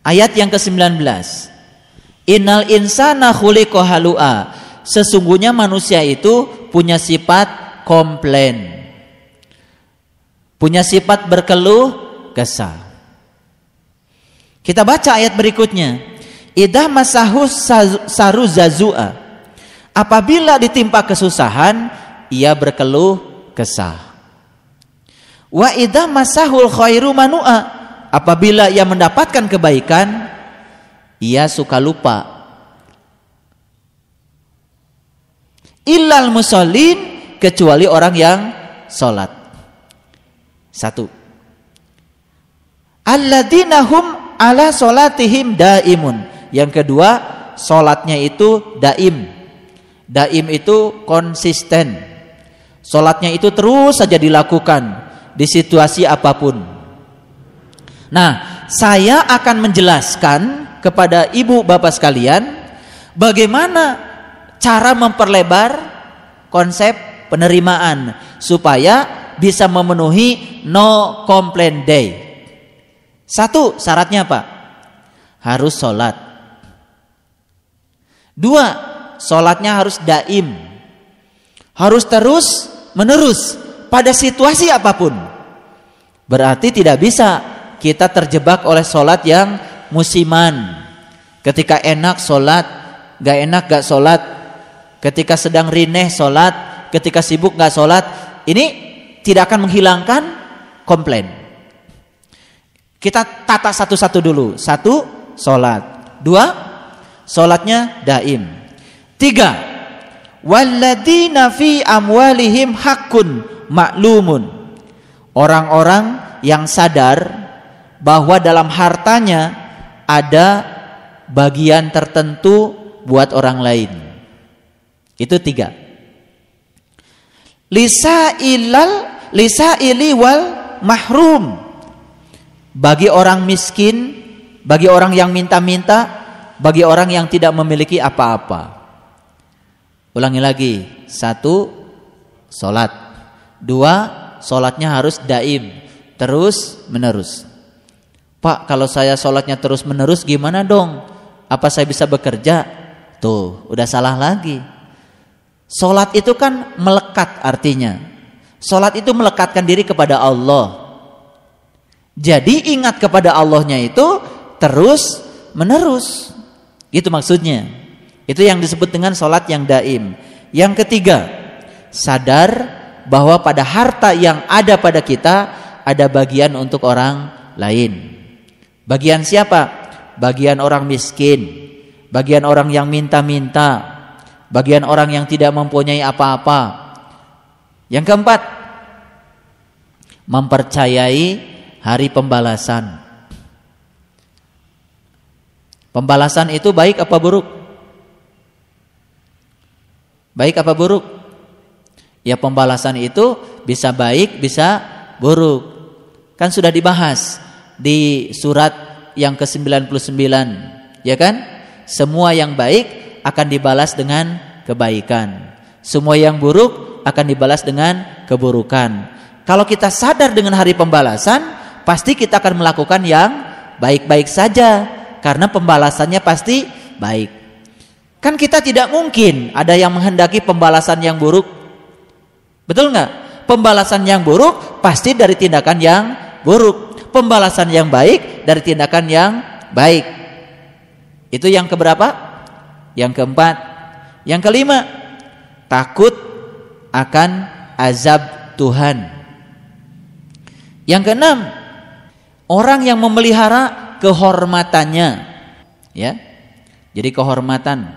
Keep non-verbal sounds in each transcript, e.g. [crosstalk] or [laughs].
Ayat yang ke-19. Innal insana khuliqa halua. Sesungguhnya manusia itu punya sifat komplain. Punya sifat berkeluh kesah. Kita baca ayat berikutnya. Idah masahus saru zazua. Apabila ditimpa kesusahan, ia berkeluh kesah. Wa idah masahul khairu manua apabila ia mendapatkan kebaikan, ia suka lupa. Illal musallin kecuali orang yang sholat. Satu. Alladzina hum ala sholatihim daimun. Yang kedua, sholatnya itu daim. Daim itu konsisten. Sholatnya itu terus saja dilakukan di situasi apa pun. Nah, saya akan menjelaskan kepada ibu bapak sekalian bagaimana cara memperlebar konsep penerimaan supaya bisa memenuhi no complaint day. Satu syaratnya apa? Harus sholat. Dua, sholatnya harus daim. Harus terus menerus pada situasi apa pun. Berarti tidak bisa kita terjebak oleh sholat yang musiman. Ketika enak sholat, gak enak gak sholat. Ketika sedang rineh sholat, ketika sibuk gak sholat. Ini tidak akan menghilangkan komplain. Kita tata satu-satu dulu. Satu, sholat. Dua, sholatnya daim. Tiga, waladina fi amwalihim hakun maklumun. Orang-orang yang sadar bahwa dalam hartanya ada bagian tertentu buat orang lain. Itu tiga. Lisa ilal lisa ili wal mahrum. Bagi orang miskin, bagi orang yang minta-minta, bagi orang yang tidak memiliki apa-apa. Ulangi lagi. Satu, solat. Dua, solatnya harus daim. Terus menerus. Pak kalau saya sholatnya terus menerus gimana dong? Apa saya bisa bekerja? Tuh udah salah lagi. Sholat itu kan melekat artinya. Sholat itu melekatkan diri kepada Allah. Jadi ingat kepada Allahnya itu terus menerus. Itu maksudnya. Itu yang disebut dengan sholat yang daim. Yang ketiga, sadar bahwa pada harta yang ada pada kita ada bagian untuk orang lain. Bagian siapa? Bagian orang miskin, bagian orang yang minta-minta, bagian orang yang tidak mempunyai apa-apa. Yang keempat, mempercayai hari pembalasan. Pembalasan itu baik apa buruk? Baik apa buruk? Ya pembalasan itu bisa baik, bisa buruk. Kan sudah dibahas di surat yang ke-99 ya kan? Semua yang baik akan dibalas dengan kebaikan. Semua yang buruk akan dibalas dengan keburukan. Kalau kita sadar dengan hari pembalasan pasti kita akan melakukan yang baik-baik saja karena pembalasannya pasti baik. Kan kita tidak mungkin ada yang menghendaki pembalasan yang buruk. Betul nggak? Pembalasan yang buruk pasti dari tindakan yang buruk pembalasan yang baik dari tindakan yang baik. Itu yang keberapa? Yang keempat. Yang kelima, takut akan azab Tuhan. Yang keenam, orang yang memelihara kehormatannya. Ya. Jadi kehormatan.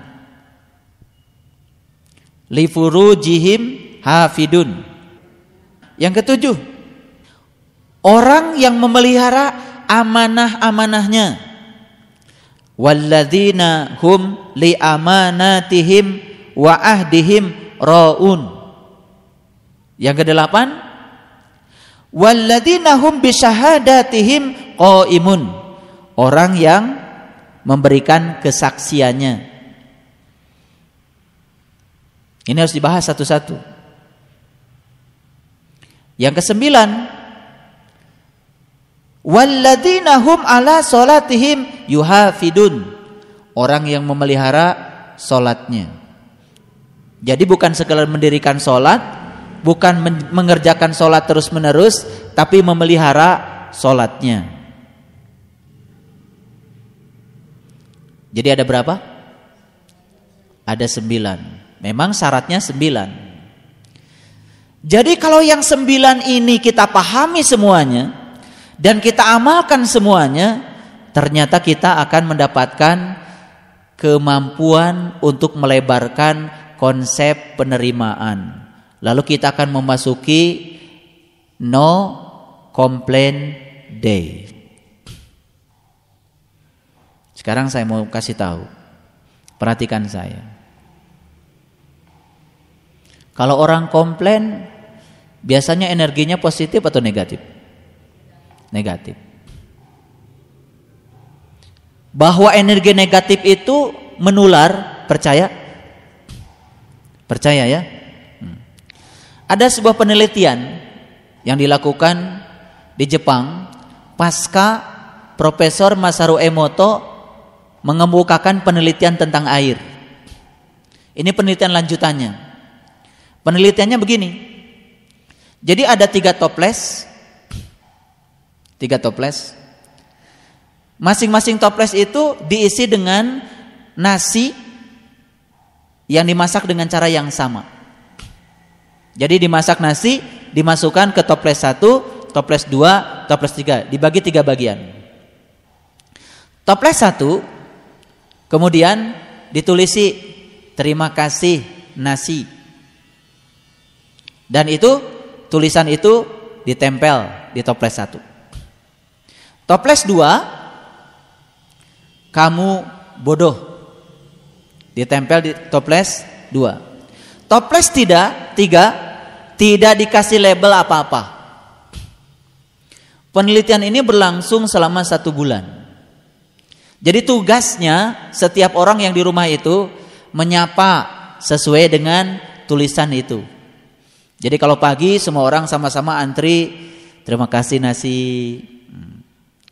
Lifurujihim hafidun. Yang ketujuh, Orang yang memelihara amanah-amanahnya. Walladzina hum li amanatihim wa ahdihim raun. Yang kedelapan, walladzina hum bisyahadatihim qaimun. Orang yang memberikan kesaksiannya. Ini harus dibahas satu-satu. Yang kesembilan, Walladzina hum ala salatihim yuhafidun. Orang yang memelihara salatnya. Jadi bukan sekedar mendirikan salat, bukan mengerjakan salat terus-menerus, tapi memelihara salatnya. Jadi ada berapa? Ada sembilan. Memang syaratnya sembilan. Jadi kalau yang sembilan ini kita pahami semuanya, dan kita amalkan semuanya, ternyata kita akan mendapatkan kemampuan untuk melebarkan konsep penerimaan. Lalu kita akan memasuki no complain day. Sekarang saya mau kasih tahu. Perhatikan saya. Kalau orang komplain, biasanya energinya positif atau negatif? Negatif. Bahwa energi negatif itu menular, percaya? Percaya ya? Hmm. Ada sebuah penelitian yang dilakukan di Jepang pasca Profesor Masaru Emoto mengemukakan penelitian tentang air. Ini penelitian lanjutannya. Penelitiannya begini. Jadi ada tiga toples Tiga toples. Masing-masing toples itu diisi dengan nasi yang dimasak dengan cara yang sama. Jadi dimasak nasi, dimasukkan ke toples satu, toples dua, toples tiga, dibagi tiga bagian. Toples satu, kemudian ditulisi terima kasih nasi. Dan itu tulisan itu ditempel di toples satu. Toples dua, kamu bodoh. Ditempel di toples dua. Toples tidak, tiga, tidak dikasih label apa-apa. Penelitian ini berlangsung selama satu bulan. Jadi tugasnya setiap orang yang di rumah itu menyapa sesuai dengan tulisan itu. Jadi kalau pagi semua orang sama-sama antri, terima kasih nasi,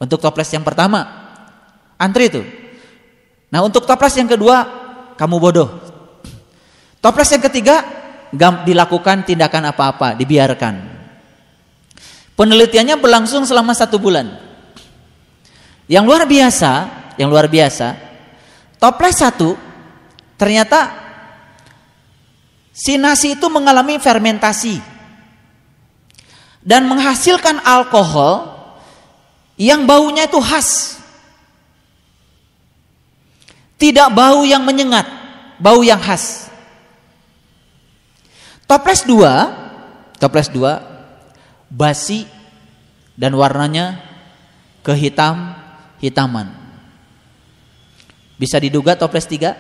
untuk toples yang pertama, antri itu. Nah untuk toples yang kedua, kamu bodoh. Toples yang ketiga, gak dilakukan tindakan apa-apa, dibiarkan. Penelitiannya berlangsung selama satu bulan. Yang luar biasa, yang luar biasa, toples satu ternyata si nasi itu mengalami fermentasi dan menghasilkan alkohol yang baunya itu khas. Tidak bau yang menyengat, bau yang khas. Toples dua, toples dua, basi dan warnanya kehitam hitaman. Bisa diduga toples tiga?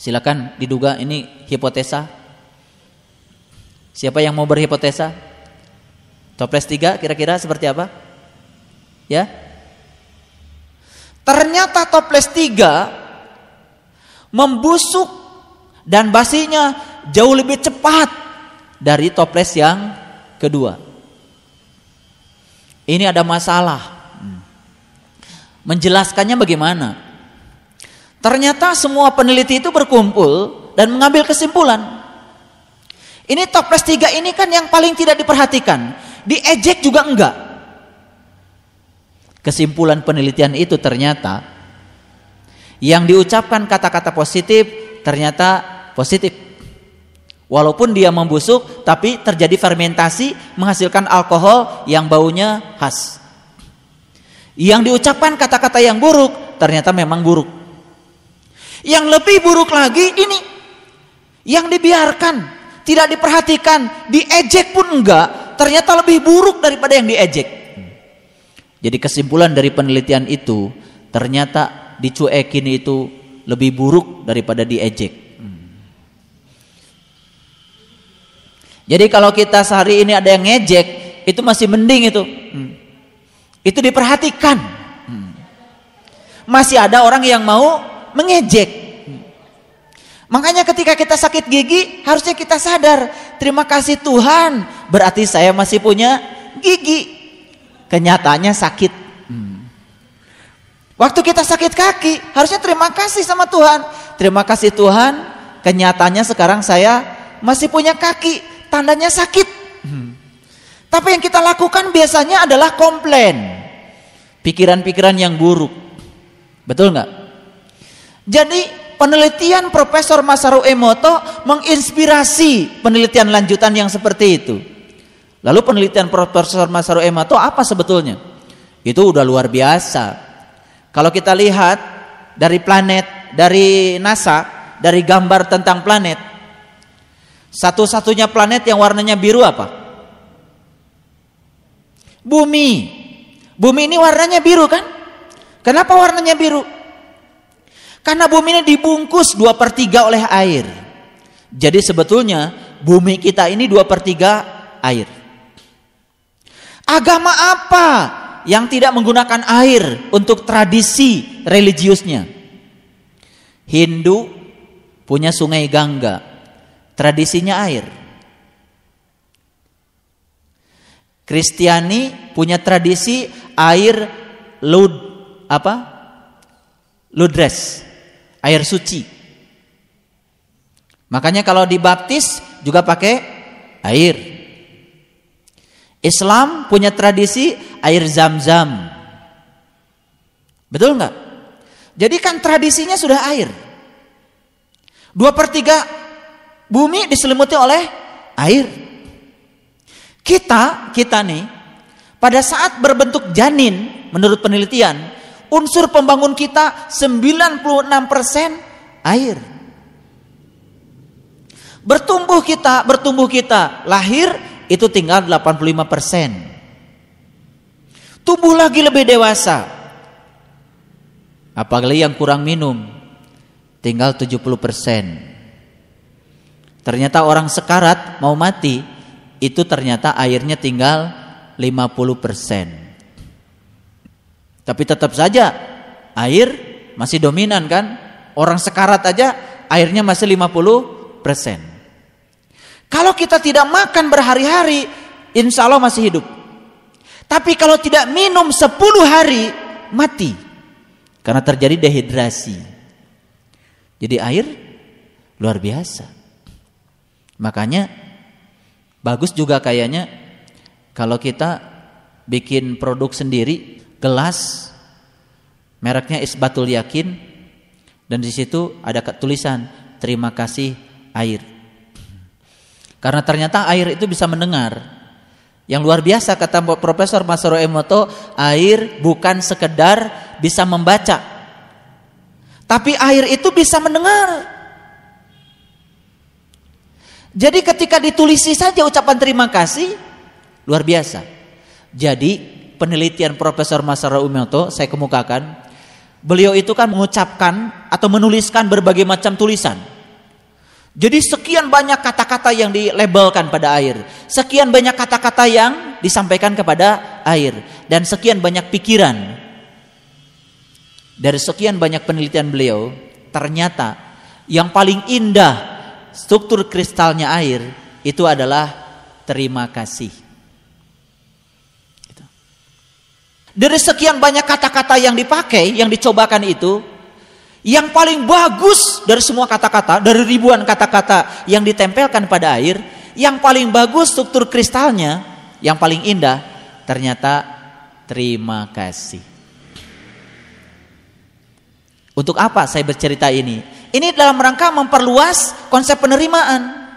Silakan diduga ini hipotesa. Siapa yang mau berhipotesa? Toples tiga kira-kira seperti apa? Ya. Ternyata toples tiga membusuk dan basinya jauh lebih cepat dari toples yang kedua. Ini ada masalah. Menjelaskannya bagaimana? Ternyata semua peneliti itu berkumpul dan mengambil kesimpulan. Ini toples tiga ini kan yang paling tidak diperhatikan diejek juga enggak. Kesimpulan penelitian itu ternyata yang diucapkan kata-kata positif ternyata positif. Walaupun dia membusuk tapi terjadi fermentasi menghasilkan alkohol yang baunya khas. Yang diucapkan kata-kata yang buruk ternyata memang buruk. Yang lebih buruk lagi ini yang dibiarkan, tidak diperhatikan, diejek pun enggak, ternyata lebih buruk daripada yang diejek. Jadi kesimpulan dari penelitian itu ternyata dicuekin itu lebih buruk daripada diejek. Jadi kalau kita sehari ini ada yang ngejek, itu masih mending itu. Itu diperhatikan. Masih ada orang yang mau mengejek. Makanya ketika kita sakit gigi harusnya kita sadar, terima kasih Tuhan, berarti saya masih punya gigi. kenyataannya sakit. Hmm. Waktu kita sakit kaki, harusnya terima kasih sama Tuhan. Terima kasih Tuhan, kenyataannya sekarang saya masih punya kaki, tandanya sakit. Hmm. Tapi yang kita lakukan biasanya adalah komplain. Pikiran-pikiran yang buruk. Betul nggak? Jadi penelitian Profesor Masaru Emoto menginspirasi penelitian lanjutan yang seperti itu. Lalu penelitian Profesor Masaru Emoto apa sebetulnya? Itu udah luar biasa. Kalau kita lihat dari planet, dari NASA, dari gambar tentang planet, satu-satunya planet yang warnanya biru apa? Bumi. Bumi ini warnanya biru kan? Kenapa warnanya biru? Karena bumi ini dibungkus dua per tiga oleh air. Jadi sebetulnya bumi kita ini dua per tiga air. Agama apa yang tidak menggunakan air untuk tradisi religiusnya? Hindu punya sungai Gangga, tradisinya air. Kristiani punya tradisi air lud apa? Ludres air suci. Makanya kalau dibaptis juga pakai air. Islam punya tradisi air zam-zam. Betul nggak? Jadi kan tradisinya sudah air. Dua per tiga bumi diselimuti oleh air. Kita, kita nih, pada saat berbentuk janin, menurut penelitian, unsur pembangun kita 96% air. Bertumbuh kita, bertumbuh kita, lahir itu tinggal 85%. Tubuh lagi lebih dewasa. Apalagi yang kurang minum, tinggal 70%. Ternyata orang sekarat mau mati, itu ternyata airnya tinggal 50%. Tapi tetap saja air masih dominan kan? Orang sekarat aja airnya masih 50 persen. Kalau kita tidak makan berhari-hari, insya Allah masih hidup. Tapi kalau tidak minum 10 hari, mati. Karena terjadi dehidrasi. Jadi air luar biasa. Makanya bagus juga kayaknya kalau kita bikin produk sendiri gelas mereknya Isbatul Yakin dan di situ ada tulisan terima kasih air. Karena ternyata air itu bisa mendengar. Yang luar biasa kata Profesor Masaru Emoto, air bukan sekedar bisa membaca. Tapi air itu bisa mendengar. Jadi ketika ditulisi saja ucapan terima kasih, luar biasa. Jadi penelitian Profesor Masara Umyoto saya kemukakan, beliau itu kan mengucapkan atau menuliskan berbagai macam tulisan. Jadi sekian banyak kata-kata yang dilabelkan pada air, sekian banyak kata-kata yang disampaikan kepada air, dan sekian banyak pikiran. Dari sekian banyak penelitian beliau, ternyata yang paling indah struktur kristalnya air itu adalah terima kasih. Dari sekian banyak kata-kata yang dipakai, yang dicobakan itu, yang paling bagus dari semua kata-kata, dari ribuan kata-kata yang ditempelkan pada air, yang paling bagus struktur kristalnya, yang paling indah, ternyata terima kasih. Untuk apa saya bercerita ini? Ini dalam rangka memperluas konsep penerimaan.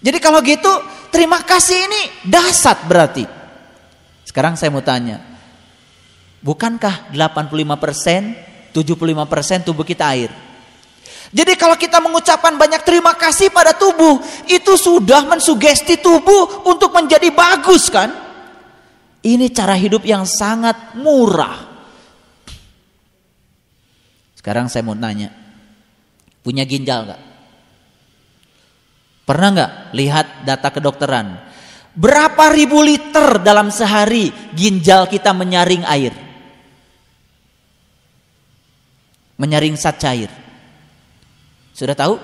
Jadi kalau gitu, terima kasih ini dasar berarti. Sekarang saya mau tanya, bukankah 85 persen, 75 persen tubuh kita air? Jadi kalau kita mengucapkan banyak terima kasih pada tubuh, itu sudah mensugesti tubuh untuk menjadi bagus kan? Ini cara hidup yang sangat murah. Sekarang saya mau nanya, punya ginjal nggak? Pernah nggak lihat data kedokteran? Berapa ribu liter dalam sehari ginjal kita menyaring air? Menyaring zat cair. Sudah tahu?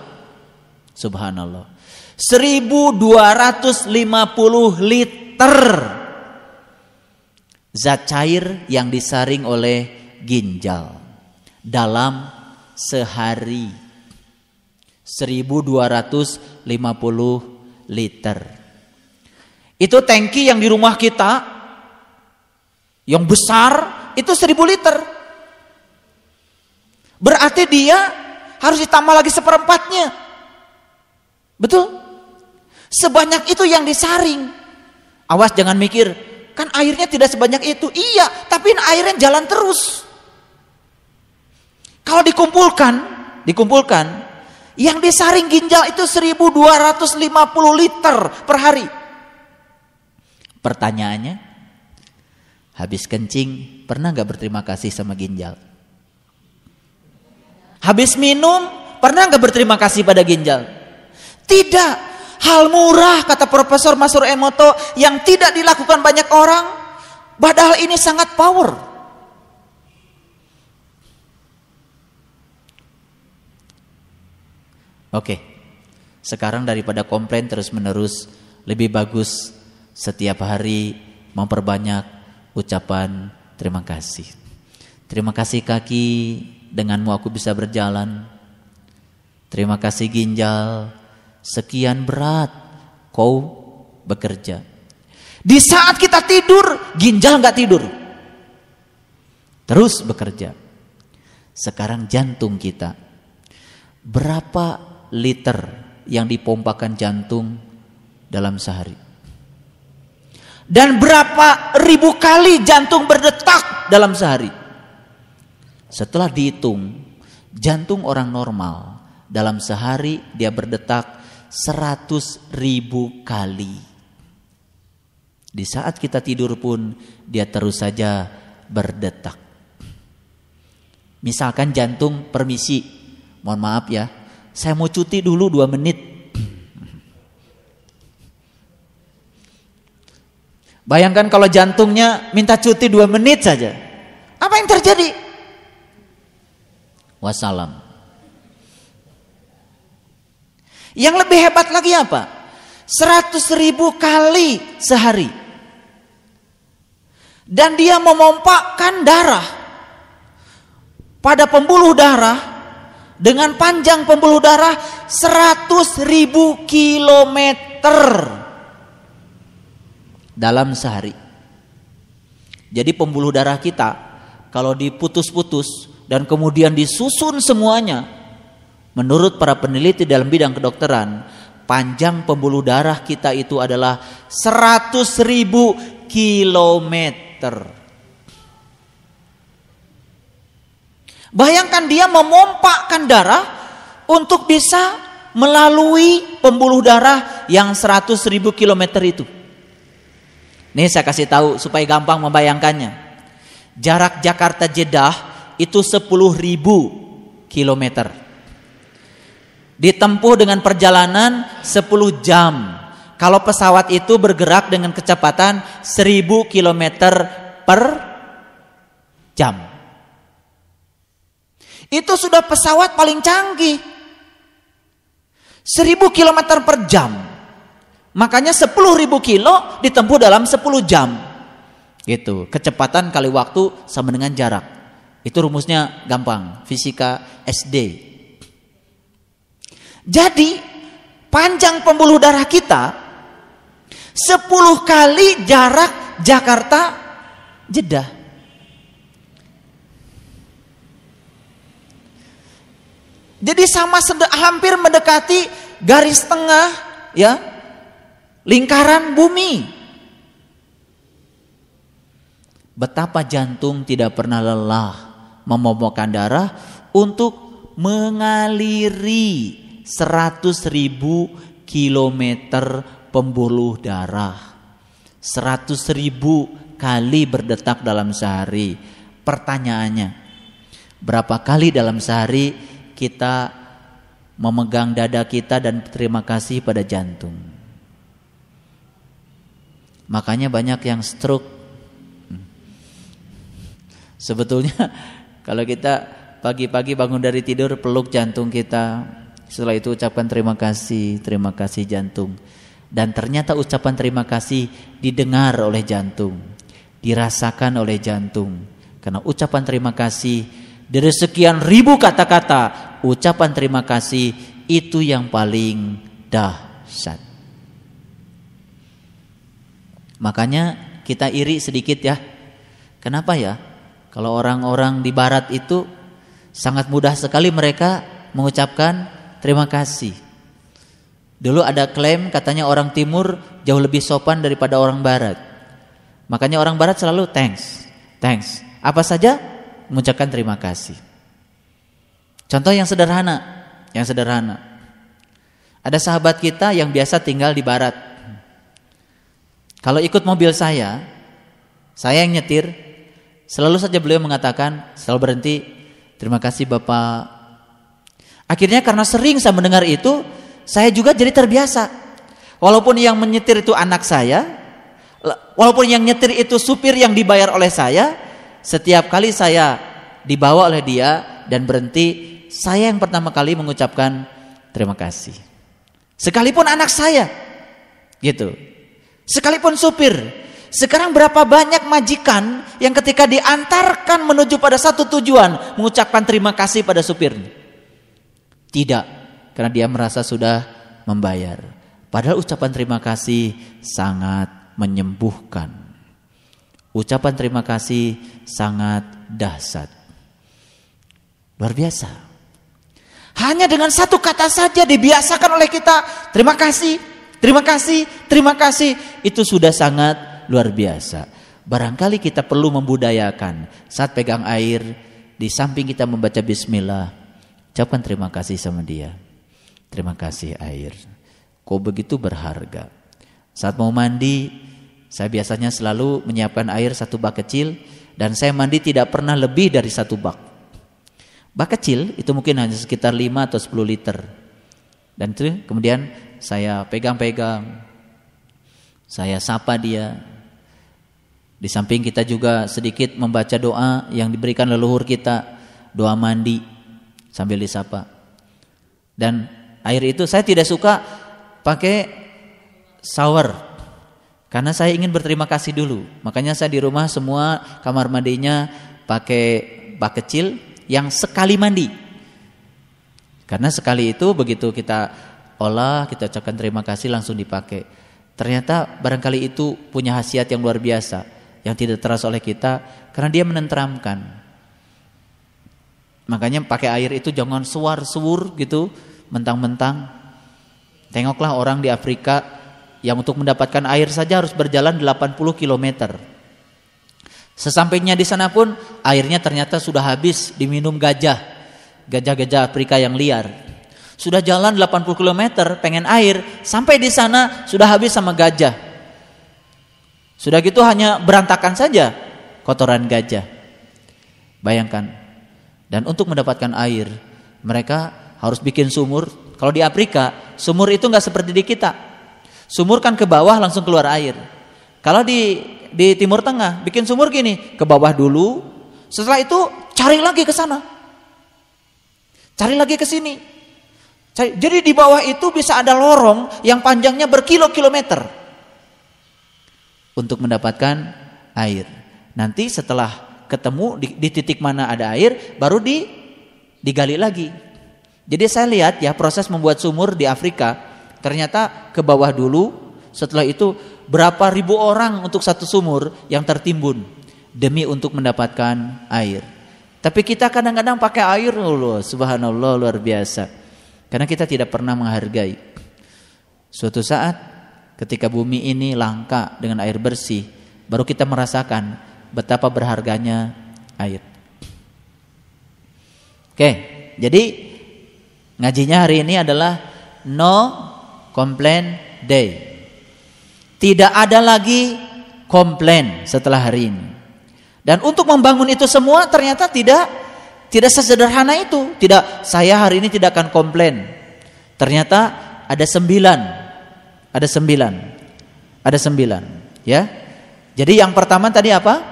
Subhanallah. 1250 liter zat cair yang disaring oleh ginjal dalam sehari 1250 liter. Itu tangki yang di rumah kita yang besar itu 1000 liter. Berarti dia harus ditambah lagi seperempatnya. Betul? Sebanyak itu yang disaring. Awas jangan mikir, kan airnya tidak sebanyak itu. Iya, tapi airnya jalan terus. Kalau dikumpulkan, dikumpulkan, yang disaring ginjal itu 1250 liter per hari. Pertanyaannya, habis kencing pernah nggak berterima kasih sama ginjal? Habis minum pernah nggak berterima kasih pada ginjal? Tidak. Hal murah kata Profesor Masur Emoto yang tidak dilakukan banyak orang. Padahal ini sangat power. Oke. Sekarang daripada komplain terus-menerus lebih bagus setiap hari memperbanyak ucapan terima kasih. Terima kasih kaki, denganmu aku bisa berjalan. Terima kasih ginjal, sekian berat kau bekerja. Di saat kita tidur, ginjal nggak tidur. Terus bekerja. Sekarang jantung kita. Berapa liter yang dipompakan jantung dalam sehari? Dan berapa ribu kali jantung berdetak dalam sehari? Setelah dihitung, jantung orang normal dalam sehari dia berdetak seratus ribu kali. Di saat kita tidur pun dia terus saja berdetak. Misalkan jantung permisi, mohon maaf ya, saya mau cuti dulu dua menit. Bayangkan kalau jantungnya minta cuti dua menit saja. Apa yang terjadi? Wassalam. Yang lebih hebat lagi apa? 100 ribu kali sehari. Dan dia memompakkan darah pada pembuluh darah dengan panjang pembuluh darah 100 ribu kilometer dalam sehari. Jadi pembuluh darah kita kalau diputus-putus dan kemudian disusun semuanya Menurut para peneliti dalam bidang kedokteran, panjang pembuluh darah kita itu adalah 100 ribu kilometer. Bayangkan dia memompakkan darah untuk bisa melalui pembuluh darah yang 100 ribu kilometer itu. Nih saya kasih tahu supaya gampang membayangkannya. Jarak Jakarta Jeddah itu 10 ribu kilometer. Ditempuh dengan perjalanan 10 jam. Kalau pesawat itu bergerak dengan kecepatan 1000 km per jam. Itu sudah pesawat paling canggih. 1000 km per jam. Makanya 10.000 kilo ditempuh dalam 10 jam. Gitu. Kecepatan kali waktu sama dengan jarak. Itu rumusnya gampang. Fisika SD. Jadi panjang pembuluh darah kita 10 kali jarak Jakarta Jeddah. Jadi sama hampir mendekati garis tengah ya lingkaran bumi. Betapa jantung tidak pernah lelah memomokkan darah untuk mengaliri 100 ribu kilometer pembuluh darah. 100 ribu kali berdetak dalam sehari. Pertanyaannya, berapa kali dalam sehari kita memegang dada kita dan terima kasih pada jantung? Makanya banyak yang stroke. Sebetulnya [laughs] kalau kita pagi-pagi bangun dari tidur peluk jantung kita, setelah itu ucapkan terima kasih, terima kasih jantung. Dan ternyata ucapan terima kasih didengar oleh jantung. dirasakan oleh jantung. Karena ucapan terima kasih dari sekian ribu kata-kata, ucapan terima kasih itu yang paling dahsyat. Makanya kita iri sedikit ya. Kenapa ya? Kalau orang-orang di barat itu sangat mudah sekali mereka mengucapkan terima kasih. Dulu ada klaim katanya orang timur jauh lebih sopan daripada orang barat. Makanya orang barat selalu thanks, thanks. Apa saja mengucapkan terima kasih. Contoh yang sederhana, yang sederhana. Ada sahabat kita yang biasa tinggal di barat. Kalau ikut mobil saya, saya yang nyetir, selalu saja beliau mengatakan, selalu berhenti, terima kasih Bapak. Akhirnya karena sering saya mendengar itu, saya juga jadi terbiasa. Walaupun yang menyetir itu anak saya, walaupun yang nyetir itu supir yang dibayar oleh saya, setiap kali saya dibawa oleh dia dan berhenti, saya yang pertama kali mengucapkan terima kasih. Sekalipun anak saya, gitu. Sekalipun supir. Sekarang berapa banyak majikan yang ketika diantarkan menuju pada satu tujuan mengucapkan terima kasih pada supirnya? Tidak, karena dia merasa sudah membayar. Padahal ucapan terima kasih sangat menyembuhkan. Ucapan terima kasih sangat dahsyat. Luar biasa. Hanya dengan satu kata saja dibiasakan oleh kita, terima kasih, terima kasih, terima kasih, itu sudah sangat luar biasa. Barangkali kita perlu membudayakan saat pegang air, di samping kita membaca bismillah, ucapkan terima kasih sama dia. Terima kasih air. Kok begitu berharga. Saat mau mandi, saya biasanya selalu menyiapkan air satu bak kecil dan saya mandi tidak pernah lebih dari satu bak. Bak kecil itu mungkin hanya sekitar 5 atau 10 liter. Dan itu kemudian saya pegang-pegang. Saya sapa dia. Di samping kita juga sedikit membaca doa yang diberikan leluhur kita, doa mandi sambil disapa. Dan Air itu saya tidak suka pakai shower karena saya ingin berterima kasih dulu. Makanya saya di rumah semua kamar mandinya pakai bak kecil yang sekali mandi. Karena sekali itu begitu kita olah, kita ucapkan terima kasih langsung dipakai. Ternyata barangkali itu punya khasiat yang luar biasa yang tidak terasa oleh kita karena dia menenteramkan. Makanya pakai air itu jangan suar-suur gitu mentang-mentang. Tengoklah orang di Afrika yang untuk mendapatkan air saja harus berjalan 80 km. Sesampainya di sana pun airnya ternyata sudah habis diminum gajah. Gajah-gajah Afrika yang liar. Sudah jalan 80 km pengen air, sampai di sana sudah habis sama gajah. Sudah gitu hanya berantakan saja kotoran gajah. Bayangkan. Dan untuk mendapatkan air, mereka harus bikin sumur. Kalau di Afrika, sumur itu nggak seperti di kita. Sumur kan ke bawah langsung keluar air. Kalau di di Timur Tengah bikin sumur gini, ke bawah dulu, setelah itu cari lagi ke sana. Cari lagi ke sini. Jadi di bawah itu bisa ada lorong yang panjangnya berkilo-kilometer untuk mendapatkan air. Nanti setelah ketemu di, di titik mana ada air, baru di digali lagi. Jadi saya lihat ya proses membuat sumur di Afrika ternyata ke bawah dulu, setelah itu berapa ribu orang untuk satu sumur yang tertimbun demi untuk mendapatkan air. Tapi kita kadang-kadang pakai air loh, subhanallah luar biasa. Karena kita tidak pernah menghargai. Suatu saat ketika bumi ini langka dengan air bersih, baru kita merasakan betapa berharganya air. Oke, jadi Ngajinya hari ini adalah no complain day. Tidak ada lagi komplain setelah hari ini. Dan untuk membangun itu semua ternyata tidak tidak sesederhana itu. Tidak saya hari ini tidak akan komplain. Ternyata ada sembilan, ada sembilan, ada sembilan. Ya, jadi yang pertama tadi apa?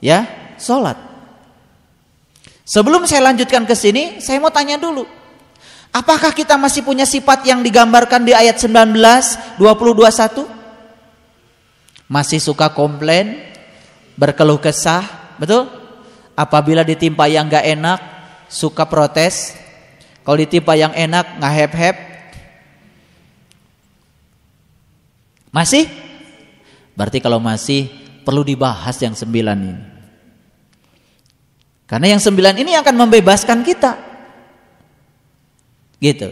Ya, sholat. Sebelum saya lanjutkan ke sini, saya mau tanya dulu. Apakah kita masih punya sifat yang digambarkan di ayat 19, 20, 21? Masih suka komplain, berkeluh kesah, betul? Apabila ditimpa yang gak enak, suka protes. Kalau ditimpa yang enak, nggak hep hep. Masih? Berarti kalau masih perlu dibahas yang sembilan ini. Karena yang sembilan ini akan membebaskan kita. Gitu.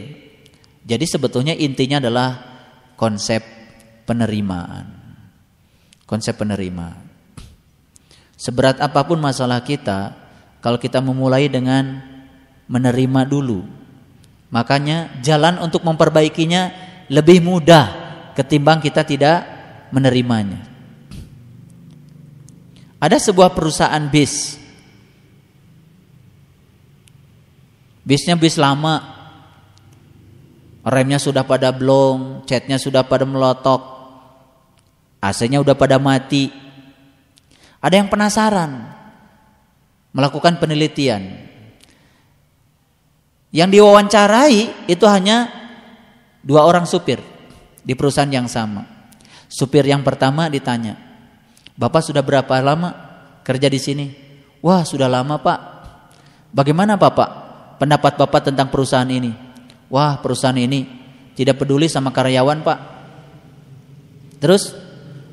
Jadi sebetulnya intinya adalah konsep penerimaan. Konsep penerimaan. Seberat apa pun masalah kita, kalau kita memulai dengan menerima dulu, makanya jalan untuk memperbaikinya lebih mudah ketimbang kita tidak menerimanya. Ada sebuah perusahaan bis. Bisnya bis lama. Remnya sudah pada blong, catnya sudah pada melotok. AC-nya udah pada mati. Ada yang penasaran melakukan penelitian. Yang diwawancarai itu hanya dua orang supir di perusahaan yang sama. Supir yang pertama ditanya, "Bapak sudah berapa lama kerja di sini?" "Wah, sudah lama, Pak." "Bagaimana, Bapak? Pendapat Bapak tentang perusahaan ini?" "Wah, perusahaan ini tidak peduli sama karyawan, Pak." Terus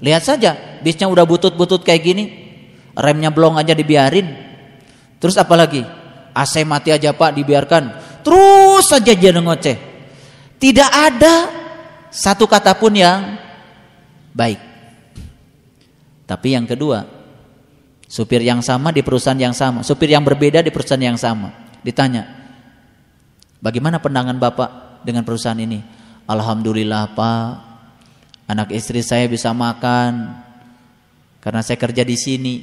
lihat saja, bisnya udah butut-butut kayak gini, remnya belum aja dibiarin. Terus apa lagi? AC mati aja pak dibiarkan. Terus saja dia ngoceh. Tidak ada satu kata pun yang baik. Tapi yang kedua, supir yang sama di perusahaan yang sama, supir yang berbeda di perusahaan yang sama. Ditanya, bagaimana pandangan bapak dengan perusahaan ini? Alhamdulillah pak, anak istri saya bisa makan karena saya kerja di sini.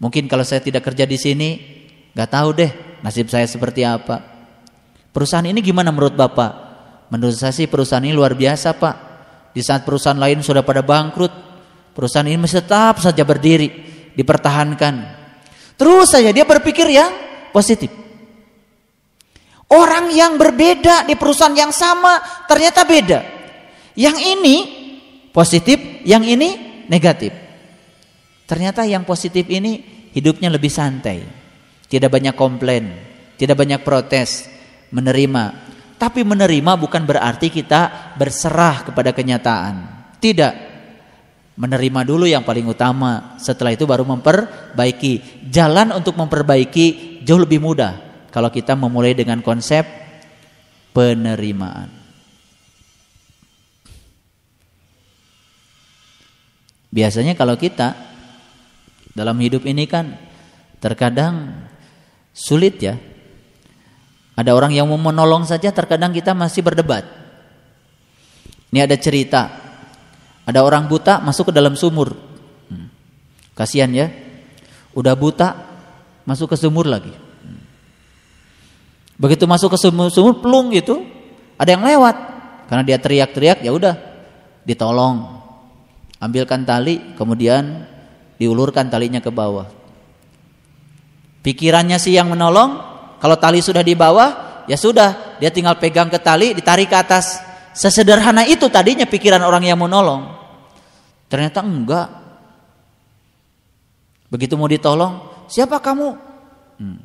Mungkin kalau saya tidak kerja di sini, nggak tahu deh nasib saya seperti apa. Perusahaan ini gimana menurut Bapak? Menurut saya sih perusahaan ini luar biasa Pak. Di saat perusahaan lain sudah pada bangkrut, perusahaan ini masih tetap saja berdiri, dipertahankan. Terus saja dia berpikir yang positif. Orang yang berbeda di perusahaan yang sama ternyata beda. Yang ini positif, yang ini negatif. Ternyata yang positif ini hidupnya lebih santai. Tidak banyak komplain, tidak banyak protes, menerima. Tapi menerima bukan berarti kita berserah kepada kenyataan. Tidak. Menerima dulu yang paling utama, setelah itu baru memperbaiki. Jalan untuk memperbaiki jauh lebih mudah kalau kita memulai dengan konsep penerimaan. Biasanya kalau kita dalam hidup ini kan terkadang sulit ya. Ada orang yang mau menolong saja terkadang kita masih berdebat. Ini ada cerita. Ada orang buta masuk ke dalam sumur. Hmm. Kasihan ya. Udah buta masuk ke sumur lagi. Hmm. Begitu masuk ke sumur, sumur pelung gitu, ada yang lewat. Karena dia teriak-teriak ya udah ditolong. Ambilkan tali, kemudian diulurkan talinya ke bawah. Pikirannya sih yang menolong, kalau tali sudah di bawah, ya sudah, dia tinggal pegang ke tali, ditarik ke atas. Sesederhana itu tadinya pikiran orang yang menolong. Ternyata enggak. Begitu mau ditolong, siapa kamu? Hmm.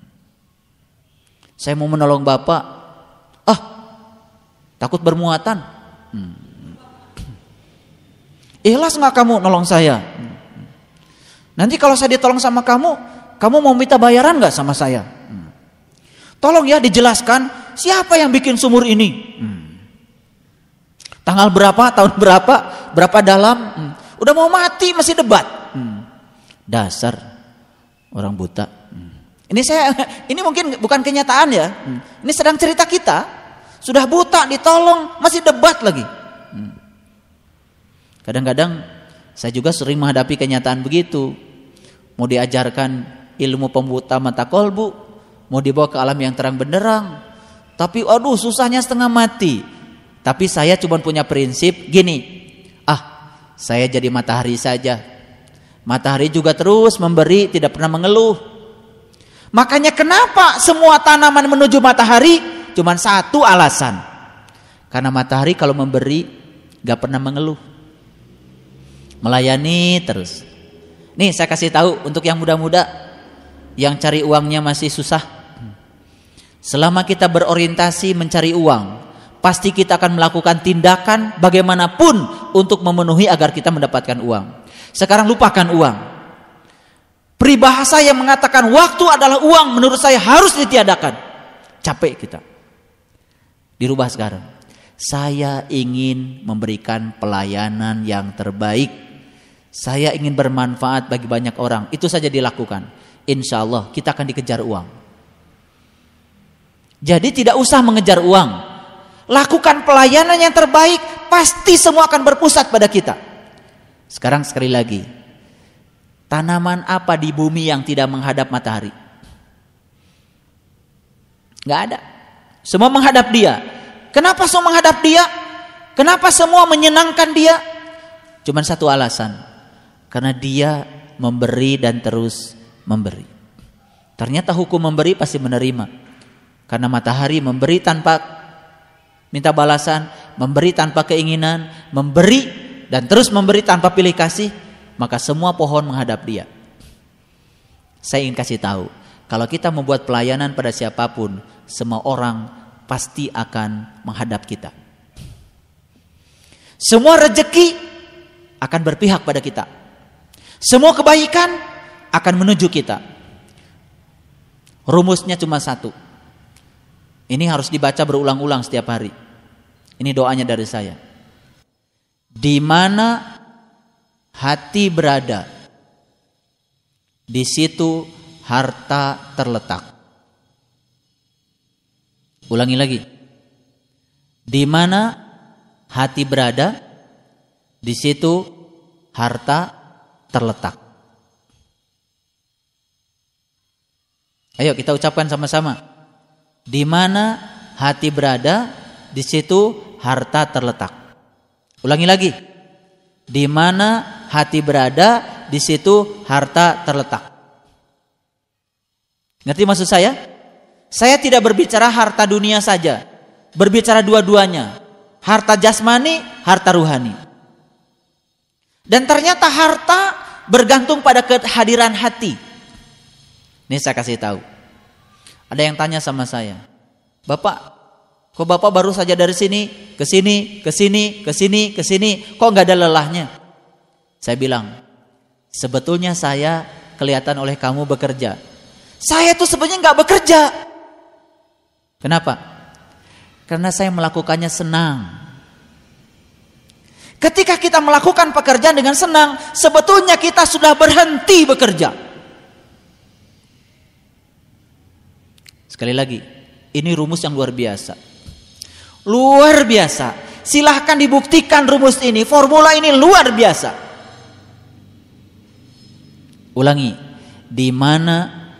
Saya mau menolong bapak. Ah, takut bermuatan. Hmm. [clears throat] Ikhlas nggak kamu nolong saya? Hmm. Nanti kalau saya ditolong sama kamu, kamu mau minta bayaran nggak sama saya? Hmm. Tolong ya dijelaskan siapa yang bikin sumur ini. Hmm. Tanggal berapa, tahun [laughs] berapa, berapa dalam. Hmm. Udah mau mati masih debat. Dasar orang buta. Ini saya, [laughs] ini mungkin bukan kenyataan ya. Ini sedang cerita kita. Sudah buta, ditolong, masih debat lagi. Kadang-kadang saya juga sering menghadapi kenyataan begitu mau diajarkan ilmu pembuta mata kolbu, mau dibawa ke alam yang terang benderang. Tapi aduh susahnya setengah mati. Tapi saya cuma punya prinsip gini, ah saya jadi matahari saja. Matahari juga terus memberi, tidak pernah mengeluh. Makanya kenapa semua tanaman menuju matahari? Cuma satu alasan. Karena matahari kalau memberi gak pernah mengeluh. Melayani terus. Nih saya kasih tahu untuk yang muda-muda yang cari uangnya masih susah. Selama kita berorientasi mencari uang, pasti kita akan melakukan tindakan bagaimanapun untuk memenuhi agar kita mendapatkan uang. Sekarang lupakan uang. Peribahasa yang mengatakan waktu adalah uang menurut saya harus ditiadakan. Capek kita. Dirubah sekarang. Saya ingin memberikan pelayanan yang terbaik. Saya ingin bermanfaat bagi banyak orang. Itu saja dilakukan. Insya Allah kita akan dikejar uang. Jadi tidak usah mengejar uang. Lakukan pelayanan yang terbaik, pasti semua akan berpusat pada kita. Sekarang sekali lagi, tanaman apa di bumi yang tidak menghadap matahari? Gak ada. Semua menghadap dia. Kenapa semua menghadap dia? Kenapa semua menyenangkan dia? Cuman satu alasan. Karena dia memberi dan terus memberi. Ternyata hukum memberi pasti menerima. Karena matahari memberi tanpa minta balasan, memberi tanpa keinginan, memberi dan terus memberi tanpa pilih kasih, maka semua pohon menghadap dia. Saya ingin kasih tahu, kalau kita membuat pelayanan pada siapa pun, semua orang pasti akan menghadap kita. Semua rejeki akan berpihak pada kita. Semua kebaikan akan menuju kita. Rumusnya cuma satu. Ini harus dibaca berulang-ulang setiap hari. Ini doanya dari saya. Di mana hati berada, di situ harta terletak. Ulangi lagi. Di mana hati berada, di situ harta terletak. Ayo kita ucapkan sama-sama. Di mana hati berada, di situ harta terletak. Ulangi lagi. Di mana hati berada, di situ harta terletak. Ngerti maksud saya? Saya tidak berbicara harta dunia saja. Berbicara dua-duanya. Harta jasmani, harta ruhani. Dan ternyata harta bergantung pada kehadiran hati. Ini saya kasih tahu. Ada yang tanya sama saya, Bapak, Kok Bapak baru saja dari sini, ke sini, ke sini, ke sini, ke sini, kok nggak ada lelahnya? Saya bilang, sebetulnya saya kelihatan oleh kamu bekerja. Saya tuh sebenarnya nggak bekerja. Kenapa? Karena saya melakukannya senang. Ketika kita melakukan pekerjaan dengan senang, sebetulnya kita sudah berhenti bekerja. Sekali lagi, ini rumus yang luar biasa. Luar biasa. Silahkan dibuktikan rumus ini. Formula ini luar biasa. Ulangi. Di mana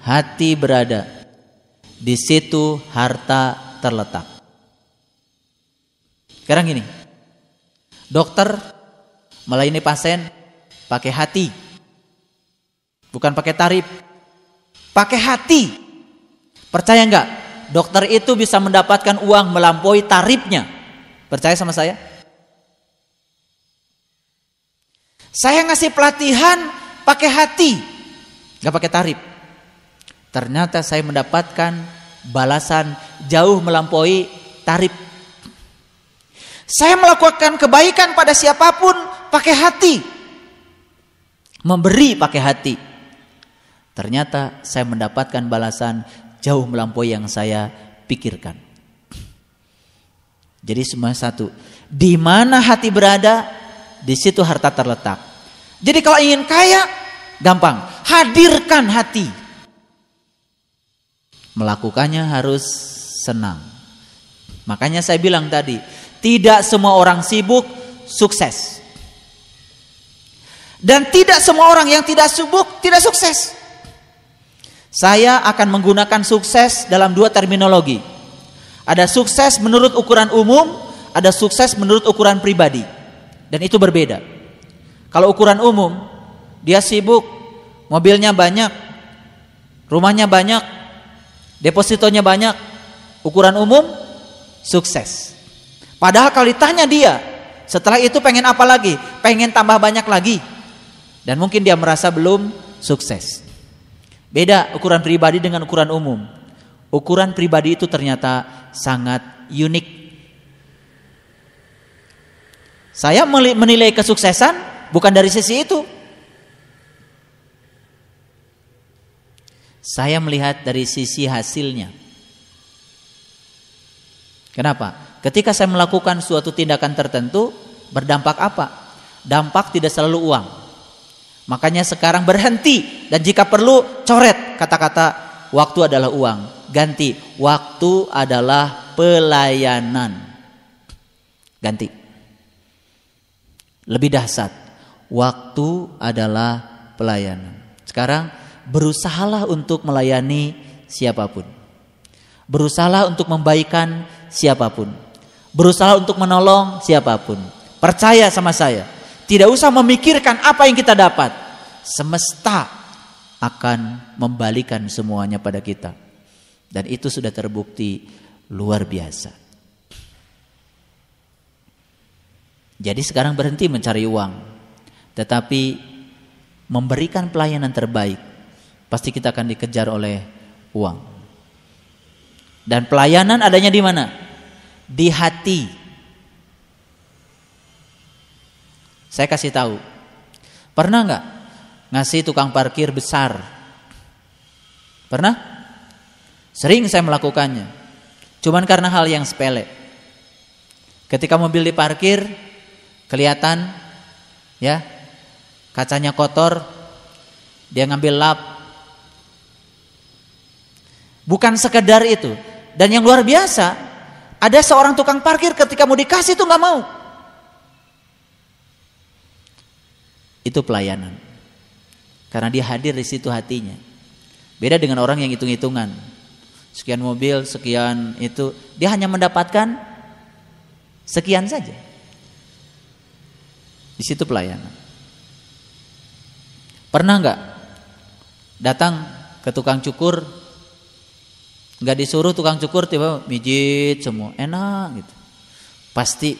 hati berada, di situ harta terletak. Sekarang gini. Dokter melayani pasien pakai hati. Bukan pakai tarif. Pakai hati. Percaya enggak? dokter itu bisa mendapatkan uang melampaui tarifnya. Percaya sama saya? Saya ngasih pelatihan pakai hati, nggak pakai tarif. Ternyata saya mendapatkan balasan jauh melampaui tarif. Saya melakukan kebaikan pada siapa pun pakai hati. Memberi pakai hati. Ternyata saya mendapatkan balasan jauh melampaui yang saya pikirkan. Jadi semua satu. Di mana hati berada, di situ harta terletak. Jadi kalau ingin kaya, gampang. Hadirkan hati. Melakukannya harus senang. Makanya saya bilang tadi, tidak semua orang sibuk sukses. Dan tidak semua orang yang tidak sibuk tidak sukses. Saya akan menggunakan sukses dalam dua terminologi. Ada sukses menurut ukuran umum, ada sukses menurut ukuran pribadi. Dan itu berbeda. Kalau ukuran umum, dia sibuk, mobilnya banyak, rumahnya banyak, depositonya banyak. Ukuran umum, sukses. Padahal kalau ditanya dia, Setelah itu pengen apa lagi? Pengen tambah banyak lagi. Dan mungkin dia merasa belum sukses. Beda ukuran pribadi dengan ukuran umum. Ukuran pribadi itu ternyata sangat unik. Saya menilai kesuksesan bukan dari sisi itu. Saya melihat dari sisi hasilnya. Kenapa? Ketika saya melakukan suatu tindakan tertentu, berdampak apa? Dampak tidak selalu uang. Makanya sekarang berhenti dan jika perlu coret kata-kata waktu adalah uang. Ganti waktu adalah pelayanan. Ganti. Lebih dahsyat. Waktu adalah pelayanan. Sekarang berusahalah untuk melayani siapa pun. Berusahalah untuk membaikan siapa pun berusaha untuk menolong siapa pun. Percaya sama saya. Tidak usah memikirkan apa yang kita dapat. Semesta akan membalikan semuanya pada kita. Dan itu sudah terbukti luar biasa. Jadi sekarang berhenti mencari uang. Tetapi memberikan pelayanan terbaik. Pasti kita akan dikejar oleh uang. Dan pelayanan adanya di mana? Di hati. Saya kasih tahu. Pernah nggak ngasih tukang parkir besar? Pernah? Sering saya melakukannya. Cuman karena hal yang sepele. Ketika mobil diparkir, kelihatan ya kacanya kotor, dia ngambil lap. Bukan sekedar itu. Dan yang luar biasa, ada seorang tukang parkir ketika mau dikasih itu nggak mau. Itu pelayanan. Karena dia hadir di situ hatinya. Beda dengan orang yang hitung-hitungan. Sekian mobil, sekian itu. Dia hanya mendapatkan sekian saja. Di situ pelayanan. Pernah nggak datang ke tukang cukur nggak disuruh tukang cukur tiba mijit semua. Enak gitu. Pasti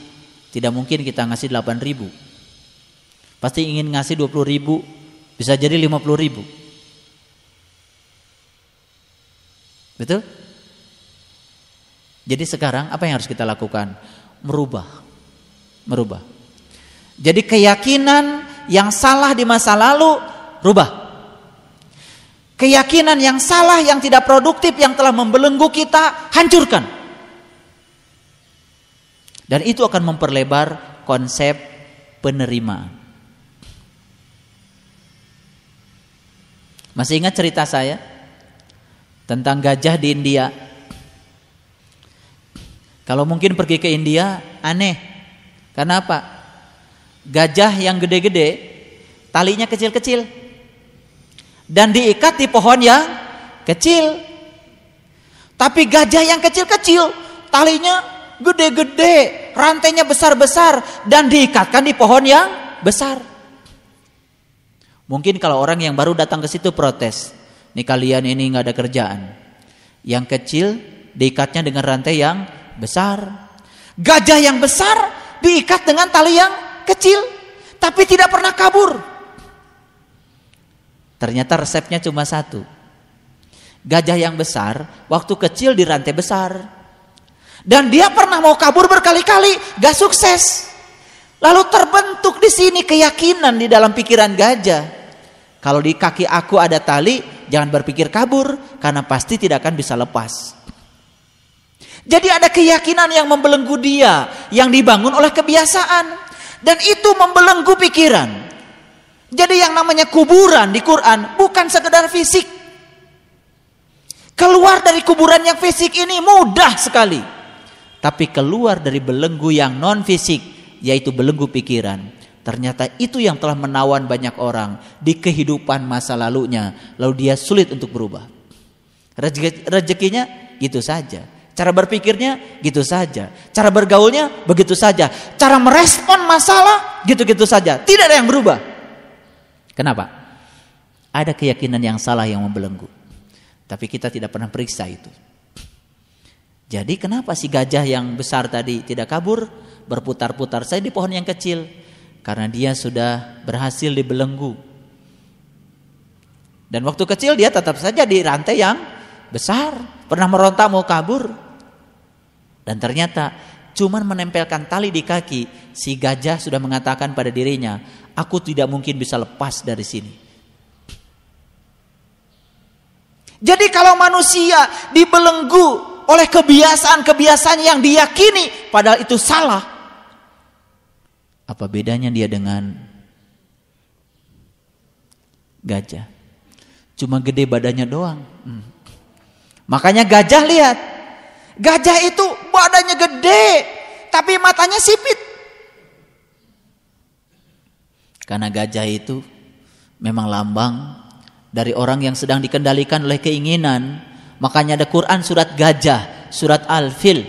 tidak mungkin kita ngasih 8 ribu. Pasti ingin ngasih 20 ribu bisa jadi 50 ribu. Betul? Jadi sekarang apa yang harus kita lakukan? Merubah. Merubah. Jadi keyakinan yang salah di masa lalu rubah Keyakinan yang salah, yang tidak produktif, yang telah membelenggu kita, hancurkan. Dan itu akan memperlebar konsep penerimaan. Masih ingat cerita saya tentang gajah di India? Kalau mungkin pergi ke India, aneh. Kenapa? Gajah yang gede-gede, talinya kecil-kecil dan diikat di pohon yang kecil. Tapi gajah yang kecil-kecil, talinya gede-gede, rantainya besar-besar dan diikatkan di pohon yang besar. Mungkin kalau orang yang baru datang ke situ protes, nih kalian ini nggak ada kerjaan. Yang kecil diikatnya dengan rantai yang besar. Gajah yang besar diikat dengan tali yang kecil, tapi tidak pernah kabur. Ternyata resepnya cuma satu. Gajah yang besar waktu kecil di rantai besar. Dan dia pernah mau kabur berkali-kali, gak sukses. Lalu terbentuk di sini keyakinan di dalam pikiran gajah. Kalau di kaki aku ada tali, jangan berpikir kabur karena pasti tidak akan bisa lepas. Jadi ada keyakinan yang membelenggu dia, yang dibangun oleh kebiasaan. Dan itu membelenggu pikiran. Jadi yang namanya kuburan di Quran bukan sekedar fisik. Keluar dari kuburan yang fisik ini mudah sekali. Tapi keluar dari belenggu yang non fisik yaitu belenggu pikiran. Ternyata itu yang telah menawan banyak orang di kehidupan masa lalunya. Lalu dia sulit untuk berubah. Rezeki, rezekinya gitu saja. Cara berpikirnya gitu saja. Cara bergaulnya begitu saja. Cara merespon masalah gitu-gitu saja. Tidak ada yang berubah. Kenapa? Ada keyakinan yang salah yang membelenggu. Tapi kita tidak pernah periksa itu. Jadi kenapa si gajah yang besar tadi tidak kabur, berputar-putar saya di pohon yang kecil? Karena dia sudah berhasil dibelenggu. Dan waktu kecil dia tetap saja di rantai yang besar, pernah meronta mau kabur. Dan ternyata cuman menempelkan tali di kaki, si gajah sudah mengatakan pada dirinya, aku tidak mungkin bisa lepas dari sini. Jadi kalau manusia dibelenggu oleh kebiasaan-kebiasaan yang diyakini padahal itu salah. Apa bedanya dia dengan gajah? Cuma gede badannya doang. Hmm. Makanya gajah lihat. Gajah itu badannya gede, tapi matanya sipit. Karena gajah itu memang lambang dari orang yang sedang dikendalikan oleh keinginan Makanya ada Quran surat gajah, surat Al-Fil.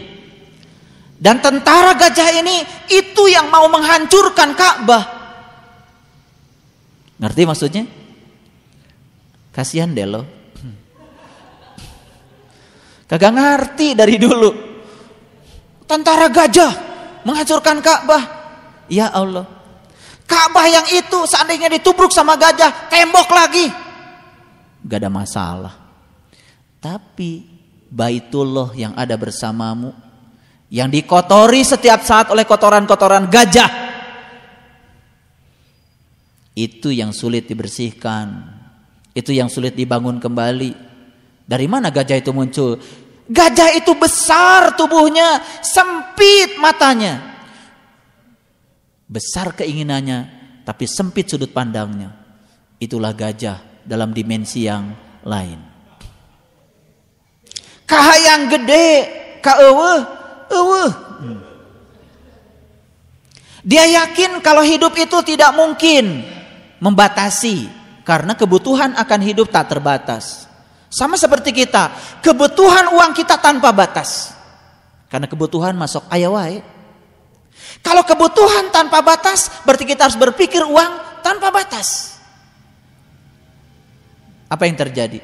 Dan tentara gajah ini itu yang mau menghancurkan Ka'bah. Ngerti maksudnya? Kasihan deh lo. Kagak ngerti dari dulu. Tentara gajah menghancurkan Ka'bah. Ya Allah. Ka'bah yang itu seandainya ditubruk sama gajah, tembok lagi. Gak ada masalah. Tapi baitullah yang ada bersamamu yang dikotori setiap saat oleh kotoran-kotoran gajah itu yang sulit dibersihkan itu yang sulit dibangun kembali dari mana gajah itu muncul gajah itu besar tubuhnya sempit matanya besar keinginannya tapi sempit sudut pandangnya itulah gajah dalam dimensi yang lain Kahayang gede, ka eueuh. Dia yakin kalau hidup itu tidak mungkin membatasi karena kebutuhan akan hidup tak terbatas. Sama seperti kita, kebutuhan uang kita tanpa batas. Karena kebutuhan masuk ayawai. Kalau kebutuhan tanpa batas, berarti kita harus berpikir uang tanpa batas. Apa yang terjadi?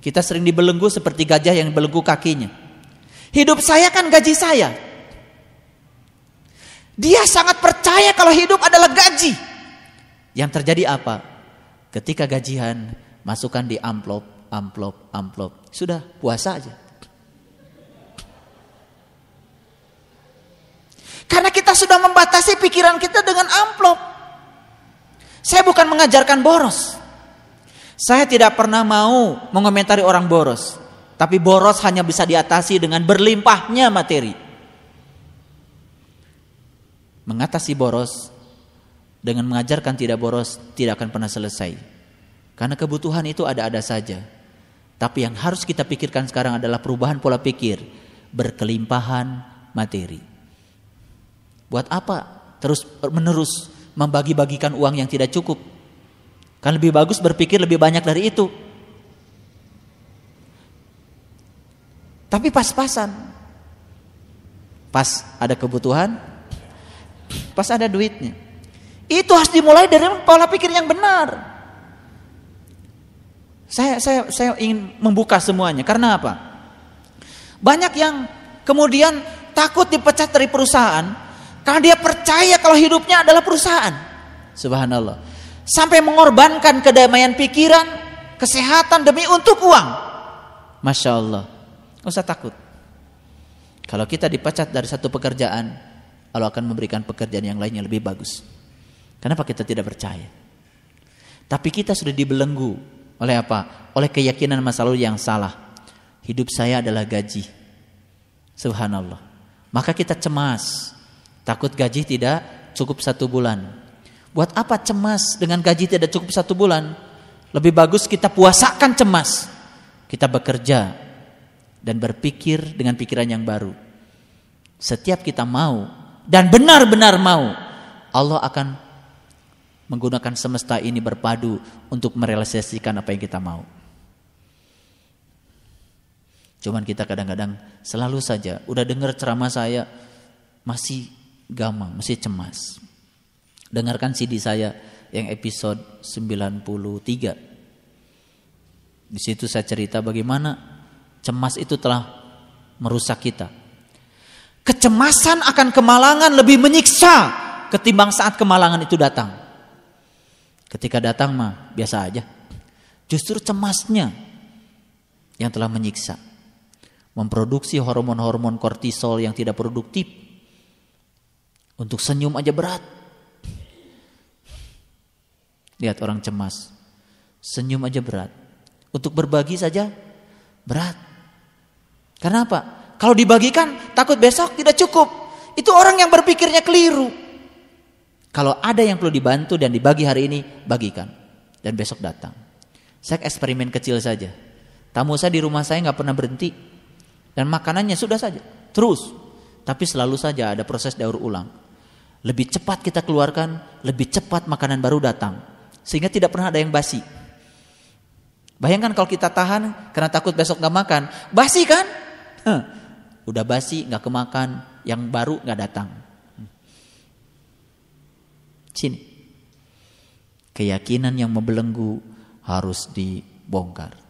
Kita sering dibelenggu seperti gajah yang belenggu kakinya. Hidup saya kan gaji saya. Dia sangat percaya kalau hidup adalah gaji. Yang terjadi apa? Ketika gajian, masukkan di amplop, amplop, amplop. Sudah, puasa aja. Karena kita sudah membatasi pikiran kita dengan amplop. Saya bukan mengajarkan boros. Saya tidak pernah mau mengomentari orang boros. Tapi boros hanya bisa diatasi dengan berlimpahnya materi. Mengatasi boros dengan mengajarkan tidak boros tidak akan pernah selesai. Karena kebutuhan itu ada-ada saja. Tapi yang harus kita pikirkan sekarang adalah perubahan pola pikir. Berkelimpahan materi. Buat apa terus menerus membagi-bagikan uang yang tidak cukup? Kan lebih bagus berpikir lebih banyak dari itu. Tapi pas-pasan. Pas ada kebutuhan, pas ada duitnya. Itu harus dimulai dari pola pikir yang benar. Saya saya saya ingin membuka semuanya. Karena apa? Banyak yang kemudian takut dipecat dari perusahaan karena dia percaya kalau hidupnya adalah perusahaan. Subhanallah sampai mengorbankan kedamaian pikiran, kesehatan demi untuk uang. Masya Allah, Gak usah takut. Kalau kita dipecat dari satu pekerjaan, Allah akan memberikan pekerjaan yang lainnya lebih bagus. Kenapa kita tidak percaya? Tapi kita sudah dibelenggu oleh apa? Oleh keyakinan masa lalu yang salah. Hidup saya adalah gaji. Subhanallah. Maka kita cemas. Takut gaji tidak cukup satu bulan. Buat apa cemas dengan gaji tidak cukup satu bulan? Lebih bagus kita puasakan cemas. Kita bekerja dan berpikir dengan pikiran yang baru. Setiap kita mau dan benar-benar mau, Allah akan menggunakan semesta ini berpadu untuk merealisasikan apa yang kita mau. Cuman kita kadang-kadang selalu saja udah dengar ceramah saya masih gamang, masih cemas. Dengarkan CD saya yang episode 93. Di situ saya cerita bagaimana cemas itu telah merusak kita. Kecemasan akan kemalangan lebih menyiksa ketimbang saat kemalangan itu datang. Ketika datang mah biasa aja. Justru cemasnya yang telah menyiksa. Memproduksi hormon-hormon kortisol yang tidak produktif. Untuk senyum aja berat. Lihat orang cemas. Senyum aja berat. Untuk berbagi saja berat. Karena apa? Kalau dibagikan takut besok tidak cukup. Itu orang yang berpikirnya keliru. Kalau ada yang perlu dibantu dan dibagi hari ini, bagikan. Dan besok datang. Saya eksperimen kecil saja. Tamu saya di rumah saya nggak pernah berhenti. Dan makanannya sudah saja. Terus. Tapi selalu saja ada proses daur ulang. Lebih cepat kita keluarkan, lebih cepat makanan baru datang. Sehingga tidak pernah ada yang basi. Bayangkan kalau kita tahan karena takut besok nggak makan. Basi kan? Huh. Udah basi, nggak kemakan. Yang baru nggak datang. Sini. Keyakinan yang membelenggu harus dibongkar.